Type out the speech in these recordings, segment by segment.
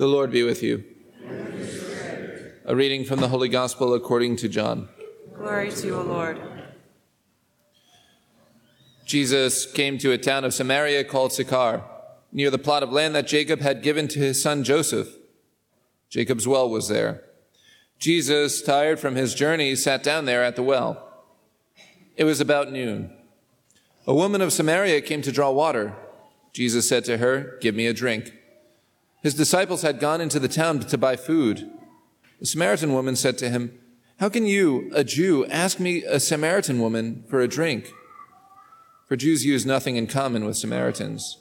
The Lord be with you. A reading from the Holy Gospel according to John. Glory to you, O Lord. Jesus came to a town of Samaria called Sychar, near the plot of land that Jacob had given to his son Joseph. Jacob's well was there. Jesus, tired from his journey, sat down there at the well. It was about noon. A woman of Samaria came to draw water. Jesus said to her, Give me a drink. His disciples had gone into the town to buy food. The Samaritan woman said to him, How can you, a Jew, ask me, a Samaritan woman, for a drink? For Jews use nothing in common with Samaritans.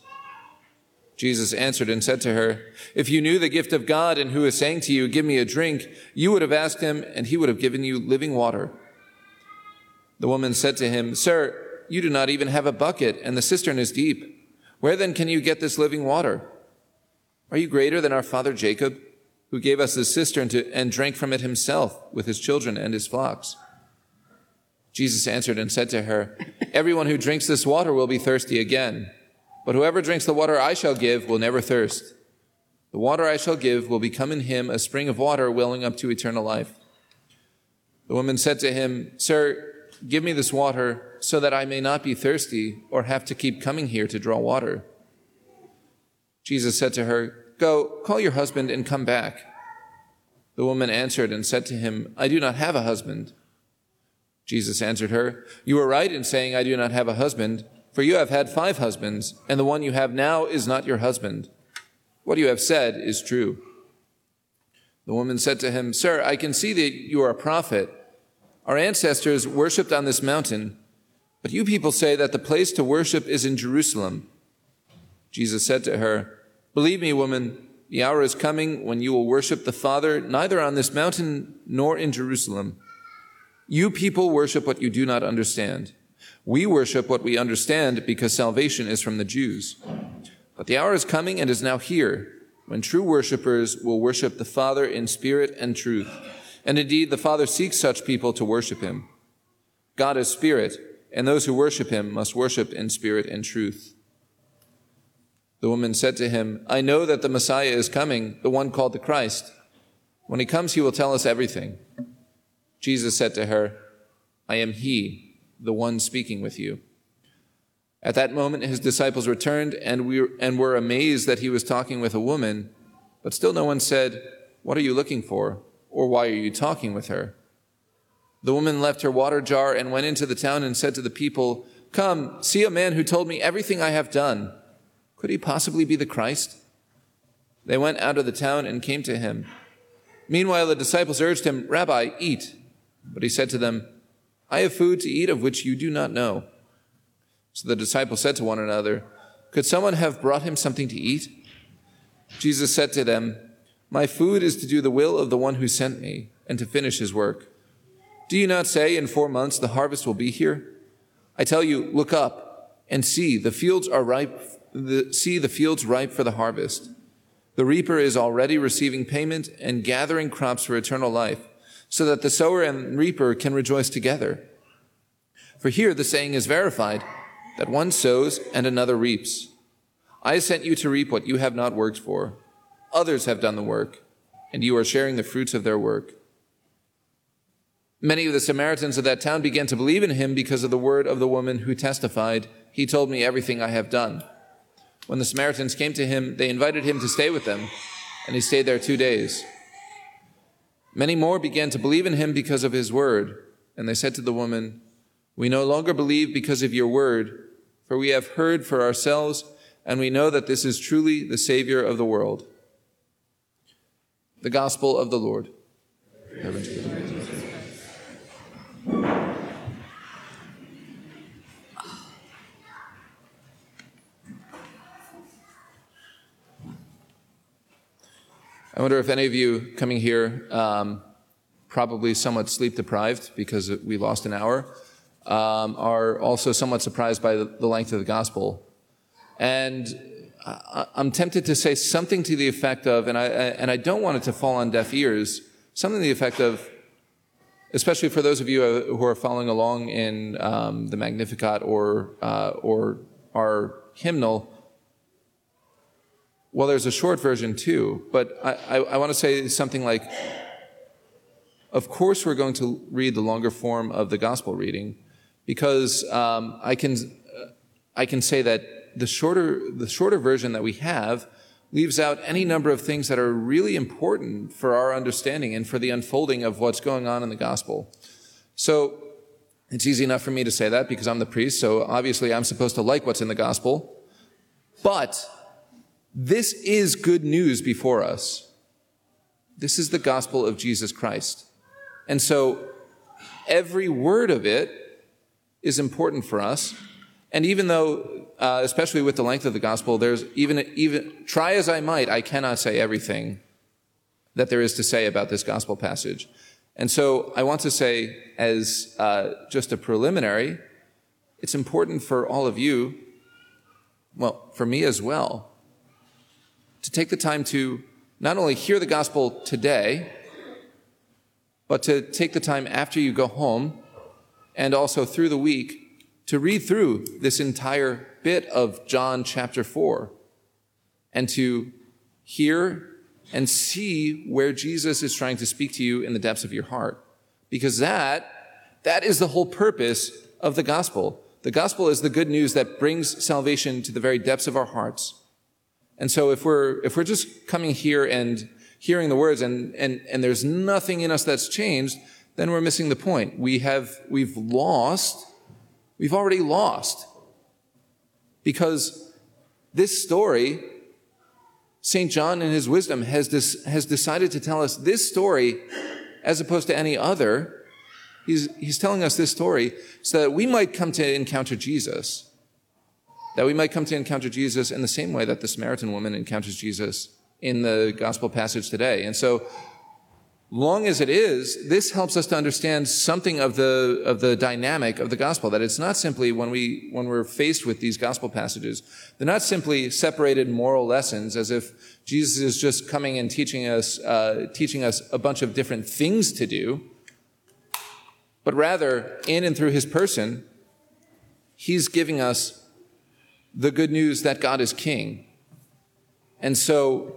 Jesus answered and said to her, If you knew the gift of God and who is saying to you, Give me a drink, you would have asked him, and he would have given you living water. The woman said to him, Sir, you do not even have a bucket, and the cistern is deep. Where then can you get this living water? Are you greater than our father Jacob, who gave us this cistern to, and drank from it himself with his children and his flocks? Jesus answered and said to her, Everyone who drinks this water will be thirsty again, but whoever drinks the water I shall give will never thirst. The water I shall give will become in him a spring of water welling up to eternal life. The woman said to him, Sir, give me this water so that I may not be thirsty or have to keep coming here to draw water. Jesus said to her, Go, call your husband and come back. The woman answered and said to him, I do not have a husband. Jesus answered her, You are right in saying, I do not have a husband, for you have had five husbands, and the one you have now is not your husband. What you have said is true. The woman said to him, Sir, I can see that you are a prophet. Our ancestors worshipped on this mountain but you people say that the place to worship is in Jerusalem. Jesus said to her, Believe me, woman, the hour is coming when you will worship the Father neither on this mountain nor in Jerusalem. You people worship what you do not understand. We worship what we understand because salvation is from the Jews. But the hour is coming and is now here when true worshippers will worship the Father in spirit and truth. And indeed, the Father seeks such people to worship him. God is spirit and those who worship him must worship in spirit and truth. The woman said to him, I know that the Messiah is coming, the one called the Christ. When he comes, he will tell us everything. Jesus said to her, I am he, the one speaking with you. At that moment, his disciples returned and, we, and were amazed that he was talking with a woman, but still no one said, What are you looking for? Or why are you talking with her? The woman left her water jar and went into the town and said to the people, Come, see a man who told me everything I have done. Could he possibly be the Christ? They went out of the town and came to him. Meanwhile, the disciples urged him, Rabbi, eat. But he said to them, I have food to eat of which you do not know. So the disciples said to one another, Could someone have brought him something to eat? Jesus said to them, My food is to do the will of the one who sent me and to finish his work. Do you not say in four months the harvest will be here? I tell you, look up and see the fields are ripe, the, see the fields ripe for the harvest. The reaper is already receiving payment and gathering crops for eternal life, so that the sower and reaper can rejoice together. For here the saying is verified that one sows and another reaps. I sent you to reap what you have not worked for. Others have done the work, and you are sharing the fruits of their work. Many of the Samaritans of that town began to believe in him because of the word of the woman who testified, He told me everything I have done. When the Samaritans came to him, they invited him to stay with them, and he stayed there two days. Many more began to believe in him because of his word, and they said to the woman, We no longer believe because of your word, for we have heard for ourselves, and we know that this is truly the Savior of the world. The Gospel of the Lord. I wonder if any of you coming here, um, probably somewhat sleep deprived because we lost an hour, um, are also somewhat surprised by the, length of the gospel. And I, am tempted to say something to the effect of, and I, and I don't want it to fall on deaf ears, something to the effect of, especially for those of you who are following along in um, the Magnificat or, uh, or our hymnal, Well, there's a short version too, but I, I, I want to say something like, of course, we're going to read the longer form of the gospel reading because um, I can I can say that the shorter the shorter version that we have leaves out any number of things that are really important for our understanding and for the unfolding of what's going on in the gospel. So it's easy enough for me to say that because I'm the priest, so obviously I'm supposed to like what's in the gospel. But this is good news before us. This is the gospel of Jesus Christ. And so every word of it is important for us. And even though, uh, especially with the length of the gospel, there's even, even, try as I might, I cannot say everything that there is to say about this gospel passage. And so I want to say, as uh, just a preliminary, it's important for all of you, well, for me as well, to take the time to not only hear the gospel today, but to take the time after you go home and also through the week to read through this entire bit of John chapter 4 and to hear and see where Jesus is trying to speak to you in the depths of your heart. Because that, that is the whole purpose of the gospel. The gospel is the good news that brings salvation to the very depths of our hearts. And so if we're, if we're just coming here and hearing the words and, and, and there's nothing in us that's changed, then we're missing the point. We have, we've lost, we've already lost. Because this story, St. John in his wisdom has, this, has decided to tell us this story as opposed to any other. He's, he's telling us this story so that we might come to encounter Jesus. That we might come to encounter Jesus in the same way that the Samaritan woman encounters Jesus in the gospel passage today. And so, long as it is, this helps us to understand something of the, of the dynamic of the gospel, that it's not simply when we, when we're faced with these gospel passages, they're not simply separated moral lessons as if Jesus is just coming and teaching us, uh, teaching us a bunch of different things to do, but rather, in and through his person, he's giving us the good news that God is king. And so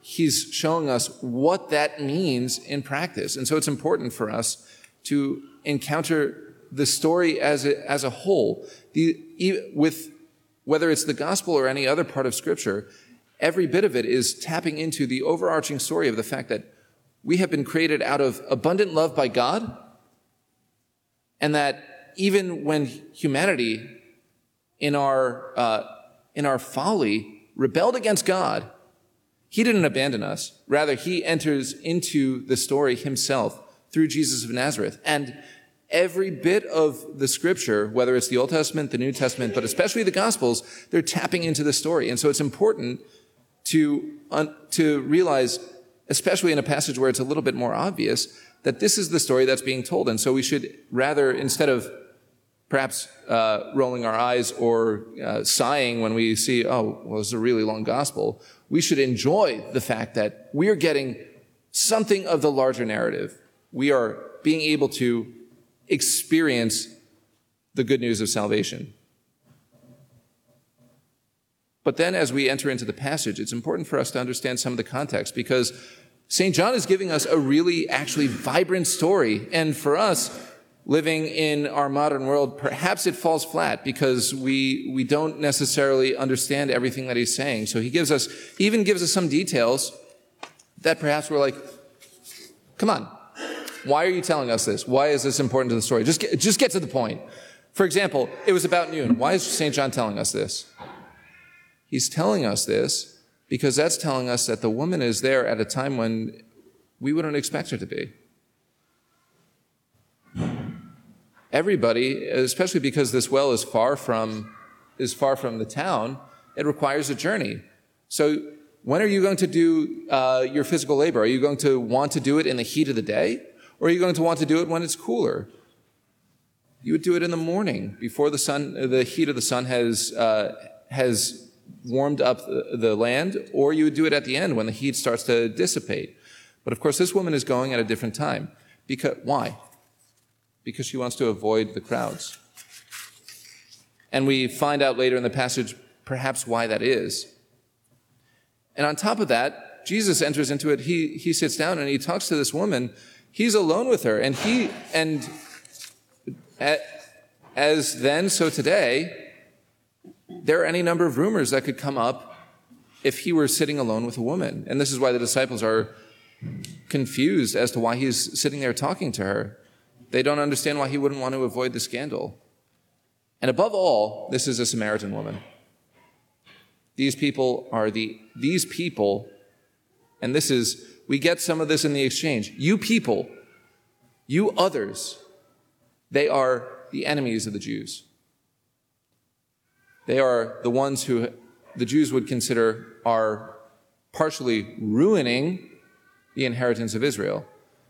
he's showing us what that means in practice. And so it's important for us to encounter the story as a, as a whole, the, with whether it's the gospel or any other part of scripture, every bit of it is tapping into the overarching story of the fact that we have been created out of abundant love by God, and that even when humanity, in our, uh, in our folly, rebelled against God, he didn't abandon us. Rather, he enters into the story himself through Jesus of Nazareth. And every bit of the scripture, whether it's the Old Testament, the New Testament, but especially the Gospels, they're tapping into the story. And so it's important to, un, to realize, especially in a passage where it's a little bit more obvious, that this is the story that's being told. And so we should rather, instead of perhaps uh, rolling our eyes or uh, sighing when we see, oh, well, it's a really long gospel, we should enjoy the fact that we are getting something of the larger narrative. We are being able to experience the good news of salvation. But then, as we enter into the passage, it's important for us to understand some of the context because St. John is giving us a really, actually vibrant story. And for us, living in our modern world, perhaps it falls flat because we, we don't necessarily understand everything that he's saying. So he gives us, even gives us some details that perhaps we're like, come on, why are you telling us this? Why is this important to the story? Just get, just get to the point. For example, it was about noon. Why is St. John telling us this? He's telling us this because that's telling us that the woman is there at a time when we wouldn't expect her to be. Everybody, especially because this well is far from, is far from the town, it requires a journey. So when are you going to do uh, your physical labor? Are you going to want to do it in the heat of the day? Or are you going to want to do it when it's cooler? You would do it in the morning before the sun, the heat of the sun has, uh, has warmed up the, land, or you would do it at the end when the heat starts to dissipate. But of course, this woman is going at a different time. Because, why? Because she wants to avoid the crowds. And we find out later in the passage perhaps why that is. And on top of that, Jesus enters into it. He, he sits down and he talks to this woman. He's alone with her. And he, and as then, so today, there are any number of rumors that could come up if he were sitting alone with a woman. And this is why the disciples are confused as to why he's sitting there talking to her. They don't understand why he wouldn't want to avoid the scandal. And above all, this is a Samaritan woman. These people are the, these people, and this is, we get some of this in the exchange. You people, you others, they are the enemies of the Jews. They are the ones who the Jews would consider are partially ruining the inheritance of Israel.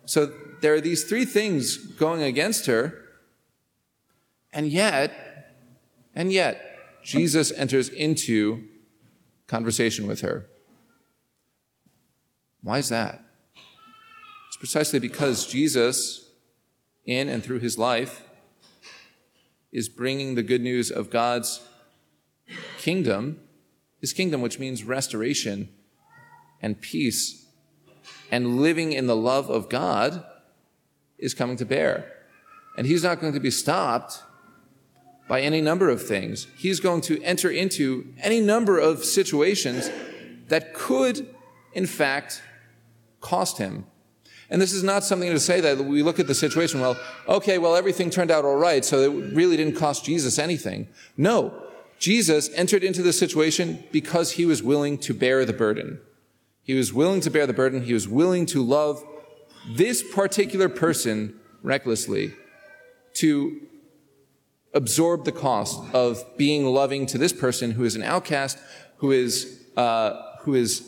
So there are these three things going against her, and yet, and yet, Jesus enters into conversation with her. Why is that? It's precisely because Jesus, in and through his life, is bringing the good news of God's kingdom, his kingdom, which means restoration and peace and living in the love of God is coming to bear. And he's not going to be stopped by any number of things. He's going to enter into any number of situations that could, in fact, cost him. And this is not something to say that we look at the situation, well, okay, well, everything turned out all right, so it really didn't cost Jesus anything. No, Jesus entered into the situation because he was willing to bear the burden. He was willing to bear the burden. He was willing to love this particular person recklessly, to absorb the cost of being loving to this person who is an outcast, who is, uh, who is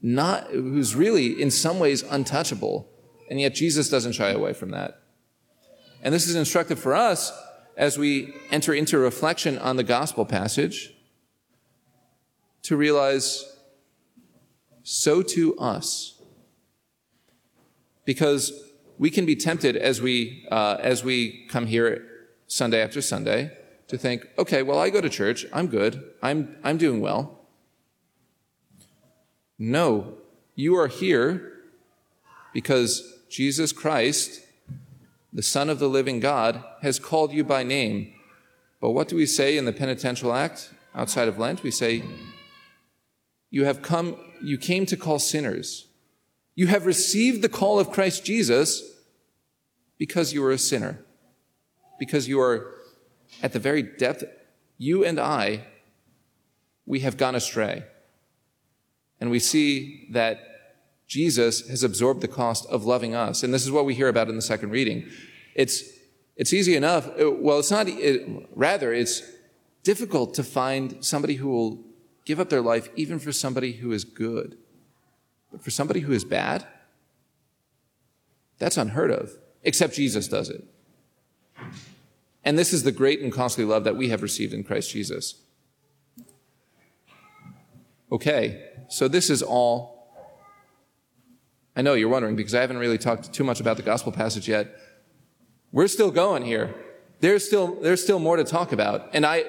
not, who's really in some ways untouchable. And yet Jesus doesn't shy away from that. And this is instructive for us as we enter into reflection on the gospel passage to realize so to us. Because we can be tempted as we, uh, as we come here Sunday after Sunday to think, okay, well, I go to church. I'm good. I'm, I'm doing well. No, you are here because Jesus Christ, the Son of the living God, has called you by name. But what do we say in the penitential act outside of Lent? We say, you have come, you came to call sinners. You have received the call of Christ Jesus because you are a sinner. Because you are at the very depth, you and I, we have gone astray. And we see that Jesus has absorbed the cost of loving us. And this is what we hear about in the second reading. It's, it's easy enough. Well, it's not, it, rather, it's difficult to find somebody who will give up their life even for somebody who is good. But for somebody who is bad, that's unheard of, except Jesus does it. And this is the great and costly love that we have received in Christ Jesus. Okay, so this is all. I know you're wondering because I haven't really talked too much about the gospel passage yet. We're still going here. There's still, there's still more to talk about. And I,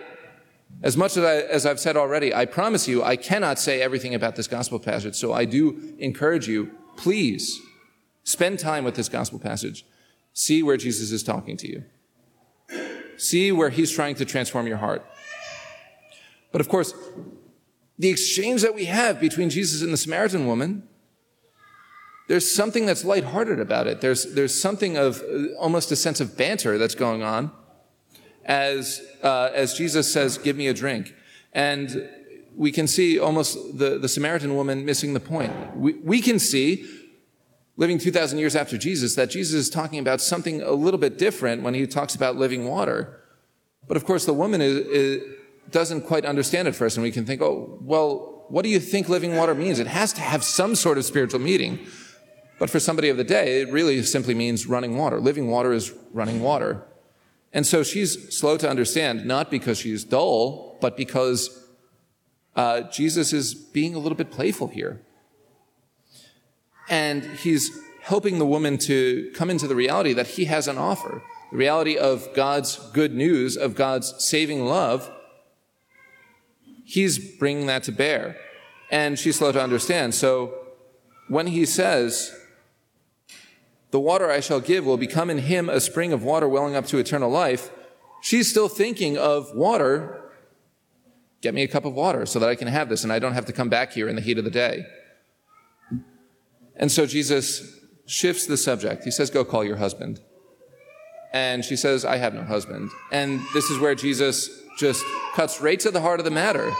as much as, I, as I've said already, I promise you, I cannot say everything about this gospel passage. So I do encourage you, please spend time with this gospel passage. See where Jesus is talking to you. See where he's trying to transform your heart. But of course, the exchange that we have between Jesus and the Samaritan woman, there's something that's lighthearted about it. There's, there's something of uh, almost a sense of banter that's going on as, uh, as Jesus says, Give me a drink. And we can see almost the, the Samaritan woman missing the point. We, we can see, living 2,000 years after Jesus, that Jesus is talking about something a little bit different when he talks about living water. But of course, the woman is, is, doesn't quite understand it first, and we can think, oh, well, what do you think living water means? It has to have some sort of spiritual meaning. But for somebody of the day, it really simply means running water. Living water is running water. And so she's slow to understand, not because she's dull, but because uh, Jesus is being a little bit playful here. And he's helping the woman to come into the reality that he has an offer the reality of God's good news, of God's saving love. He's bringing that to bear. And she's slow to understand. So when he says, The water I shall give will become in him a spring of water welling up to eternal life, she's still thinking of water. Get me a cup of water so that I can have this and I don't have to come back here in the heat of the day. And so Jesus shifts the subject. He says, Go call your husband. And she says, I have no husband. And this is where Jesus just cuts right to the heart of the matter.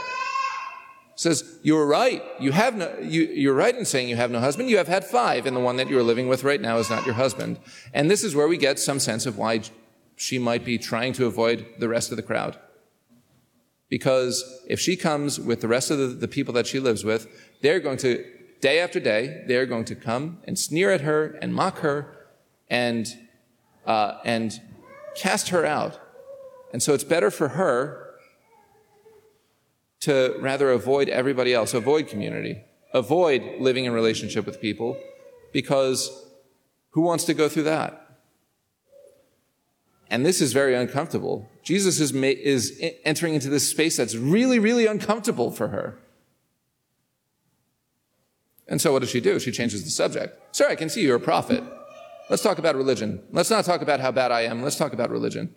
Says, You're right. You have no, you, you're right in saying you have no husband. You have had five, and the one that you're living with right now is not your husband. And this is where we get some sense of why she might be trying to avoid the rest of the crowd. Because if she comes with the rest of the, the people that she lives with, they're going to, day after day, they're going to come and sneer at her and mock her and uh, and cast her out. And so it's better for her to rather avoid everybody else, avoid community, avoid living in relationship with people, because who wants to go through that? And this is very uncomfortable. Jesus is, ma- is entering into this space that's really, really uncomfortable for her. And so what does she do? She changes the subject. Sir, I can see you're a prophet. Let's talk about religion. Let's not talk about how bad I am. Let's talk about religion.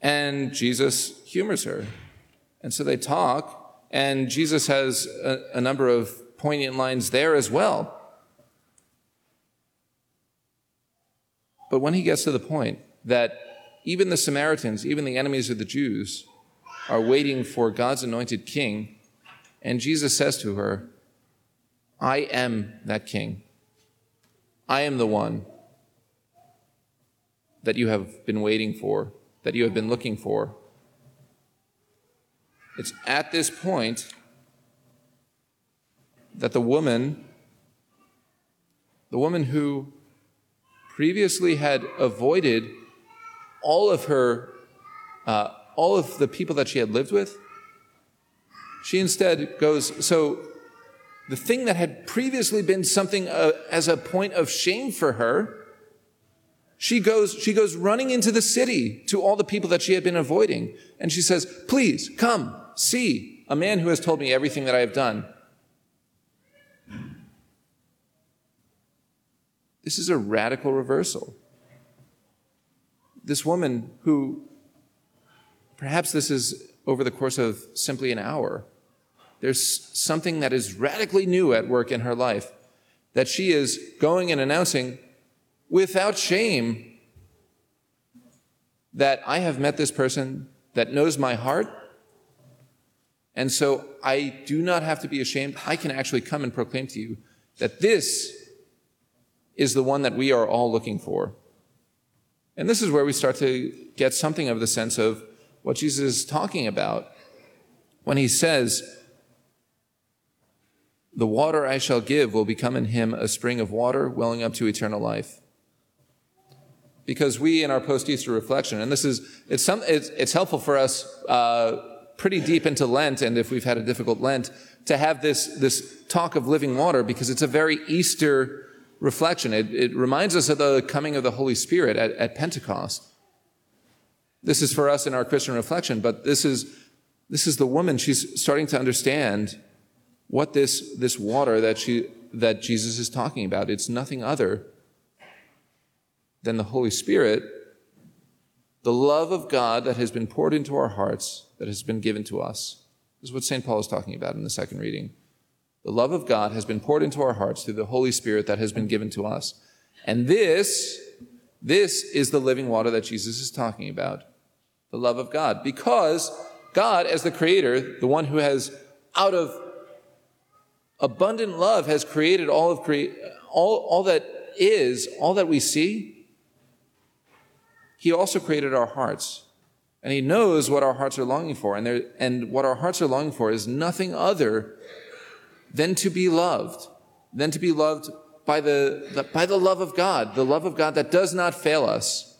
And Jesus humors her. And so they talk, and Jesus has a, a number of poignant lines there as well. But when he gets to the point that even the Samaritans, even the enemies of the Jews, are waiting for God's anointed king, and Jesus says to her, I am that king. I am the one that you have been waiting for, that you have been looking for. It's at this point that the woman, the woman who previously had avoided all of her, uh, all of the people that she had lived with, she instead goes, So the thing that had previously been something uh, as a point of shame for her, she goes, she goes running into the city to all the people that she had been avoiding. And she says, please come, see a man who has told me everything that I have done. This is a radical reversal. This woman who, perhaps this is over the course of simply an hour, there's something that is radically new at work in her life that she is going and announcing without shame that I have met this person that knows my heart. And so I do not have to be ashamed. I can actually come and proclaim to you that this is the one that we are all looking for. And this is where we start to get something of the sense of what Jesus is talking about when he says, the water I shall give will become in him a spring of water welling up to eternal life. Because we, in our post-Easter reflection, and this is, it's, some, it's, it's helpful for us uh, pretty deep into Lent, and if we've had a difficult Lent, to have this, this talk of living water because it's a very Easter reflection. It, it reminds us of the coming of the Holy Spirit at, at Pentecost. This is for us in our Christian reflection, but this is, this is the woman. She's starting to understand what this, this water that, she, that Jesus is talking about. It's nothing other than the Holy Spirit, the love of God that has been poured into our hearts, that has been given to us. This is what St. Paul is talking about in the second reading. The love of God has been poured into our hearts through the Holy Spirit that has been given to us. And this, this is the living water that Jesus is talking about. The love of God. Because God, as the creator, the one who has out of abundant love has created all of cre- all, all that is, all that we see. He also created our hearts. And he knows what our hearts are longing for. And, there, and what our hearts are longing for is nothing other than to be loved, than to be loved by the, the, by the love of God, the love of God that does not fail us.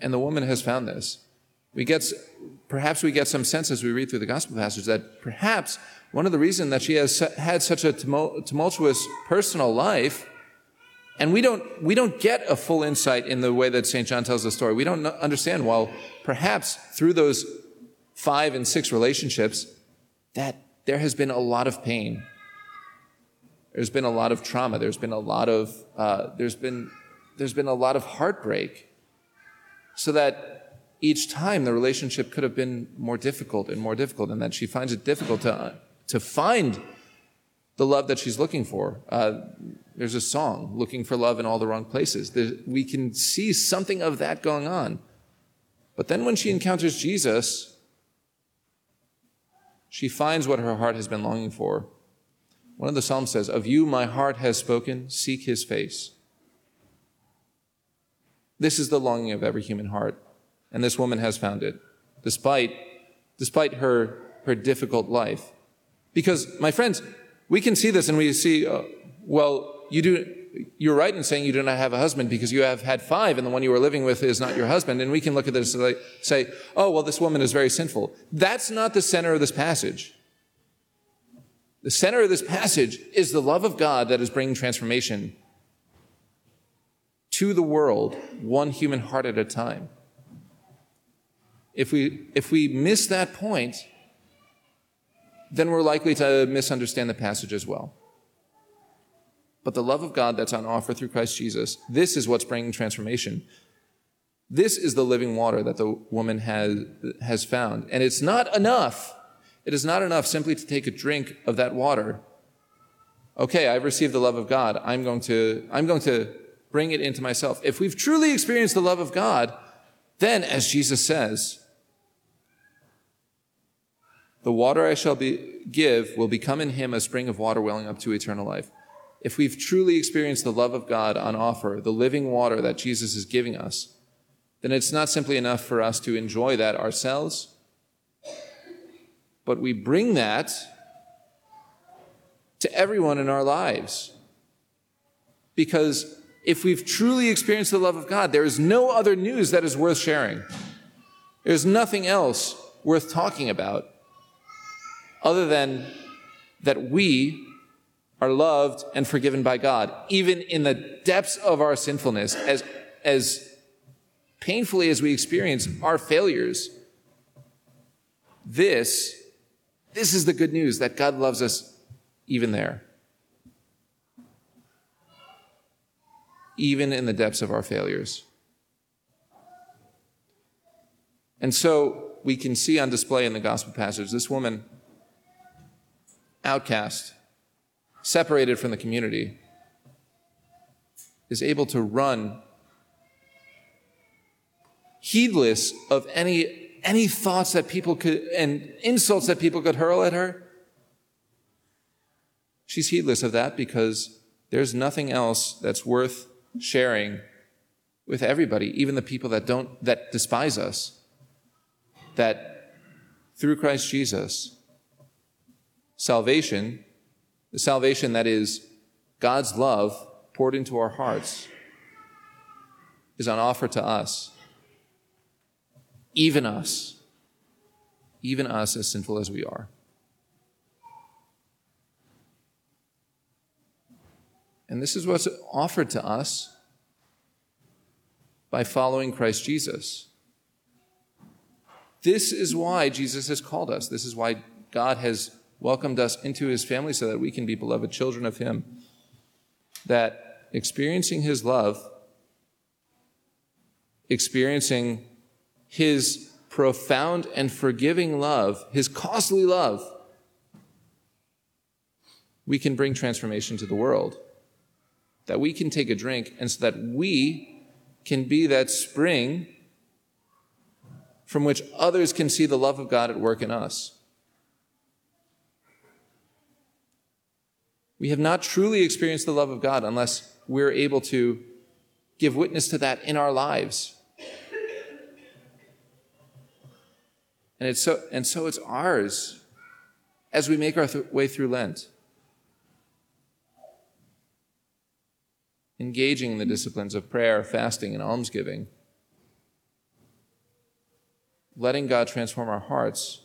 And the woman has found this. We get, perhaps we get some sense as we read through the gospel passage that perhaps one of the reasons that she has had such a tumultuous personal life And we don't, we don't get a full insight in the way that St. John tells the story. We don't understand, well, perhaps through those five and six relationships, that there has been a lot of pain. There's been a lot of trauma. There's been a lot of, uh, there's been, there's been a lot of heartbreak. So that each time the relationship could have been more difficult and more difficult, and that she finds it difficult to, to find the love that she's looking for. Uh, there's a song, Looking for Love in All the Wrong Places. There, we can see something of that going on. But then when she encounters Jesus, she finds what her heart has been longing for. One of the Psalms says, Of you my heart has spoken, seek his face. This is the longing of every human heart, and this woman has found it, despite, despite her, her difficult life. Because, my friends, we can see this and we see, uh, well, you do, you're right in saying you do not have a husband because you have had five and the one you are living with is not your husband. And we can look at this and say, oh, well, this woman is very sinful. That's not the center of this passage. The center of this passage is the love of God that is bringing transformation to the world, one human heart at a time. If we, if we miss that point, then we're likely to misunderstand the passage as well. But the love of God that's on offer through Christ Jesus, this is what's bringing transformation. This is the living water that the woman has, has found. And it's not enough. It is not enough simply to take a drink of that water. Okay, I've received the love of God. I'm going to, I'm going to bring it into myself. If we've truly experienced the love of God, then, as Jesus says, the water I shall be, give will become in him a spring of water welling up to eternal life. If we've truly experienced the love of God on offer, the living water that Jesus is giving us, then it's not simply enough for us to enjoy that ourselves, but we bring that to everyone in our lives. Because if we've truly experienced the love of God, there is no other news that is worth sharing. There's nothing else worth talking about other than that we are loved and forgiven by God, even in the depths of our sinfulness, as, as painfully as we experience our failures. This, this is the good news that God loves us even there. Even in the depths of our failures. And so we can see on display in the gospel passage this woman, outcast, separated from the community, is able to run heedless of any, any thoughts that people could, and insults that people could hurl at her. She's heedless of that because there's nothing else that's worth sharing with everybody, even the people that don't, that despise us, that through Christ Jesus, salvation the salvation that is God's love poured into our hearts is on offer to us. Even us. Even us, as sinful as we are. And this is what's offered to us by following Christ Jesus. This is why Jesus has called us. This is why God has welcomed us into his family so that we can be beloved children of him. That experiencing his love, experiencing his profound and forgiving love, his costly love, we can bring transformation to the world. That we can take a drink and so that we can be that spring from which others can see the love of God at work in us. We have not truly experienced the love of God unless we're able to give witness to that in our lives. And, it's so, and so it's ours as we make our th- way through Lent. Engaging in the disciplines of prayer, fasting, and almsgiving. Letting God transform our hearts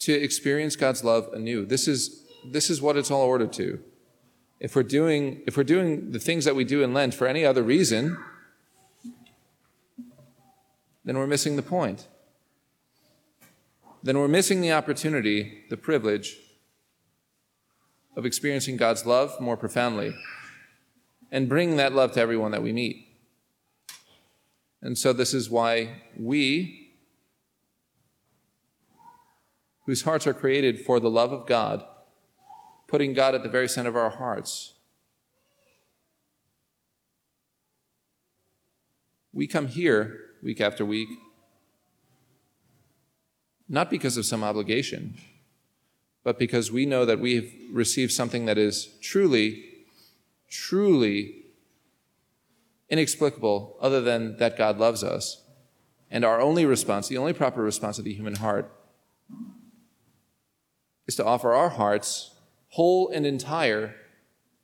to experience God's love anew. This is, this is what it's all ordered to. If we're doing, if we're doing the things that we do in Lent for any other reason, then we're missing the point. Then we're missing the opportunity, the privilege of experiencing God's love more profoundly and bringing that love to everyone that we meet. And so, this is why we, whose hearts are created for the love of God, putting God at the very center of our hearts, we come here week after week not because of some obligation, but because we know that we have received something that is truly, truly inexplicable, other than that God loves us. And our only response, the only proper response of the human heart, is to offer our hearts whole and entire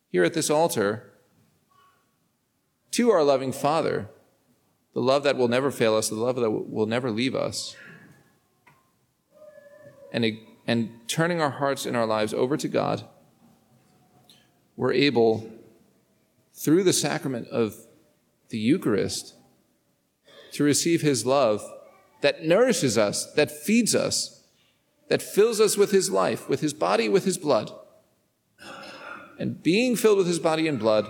here at this altar to our loving Father, the love that will never fail us, the love that will never leave us. And, and turning our hearts and our lives over to God, we're able, through the sacrament of the Eucharist, to receive His love that nourishes us, that feeds us, that fills us with His life, with His body, with His blood. And being filled with His body and blood,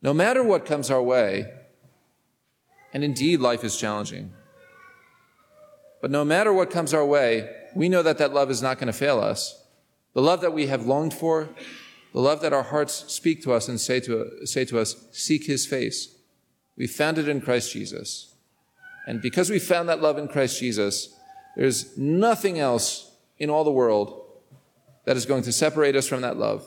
no matter what comes our way, and indeed life is challenging, but no matter what comes our way, we know that that love is not going to fail us. The love that we have longed for, the love that our hearts speak to us and say to, say to us, seek his face. We found it in Christ Jesus. And because we found that love in Christ Jesus, there's nothing else in all the world that is going to separate us from that love.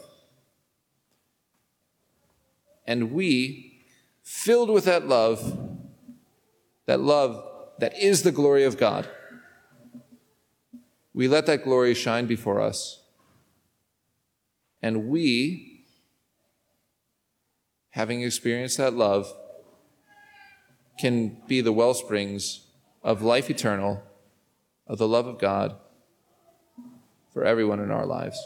And we, filled with that love, that love that is the glory of God, we let that glory shine before us and we, having experienced that love, can be the well springs of life eternal, of the love of God for everyone in our lives.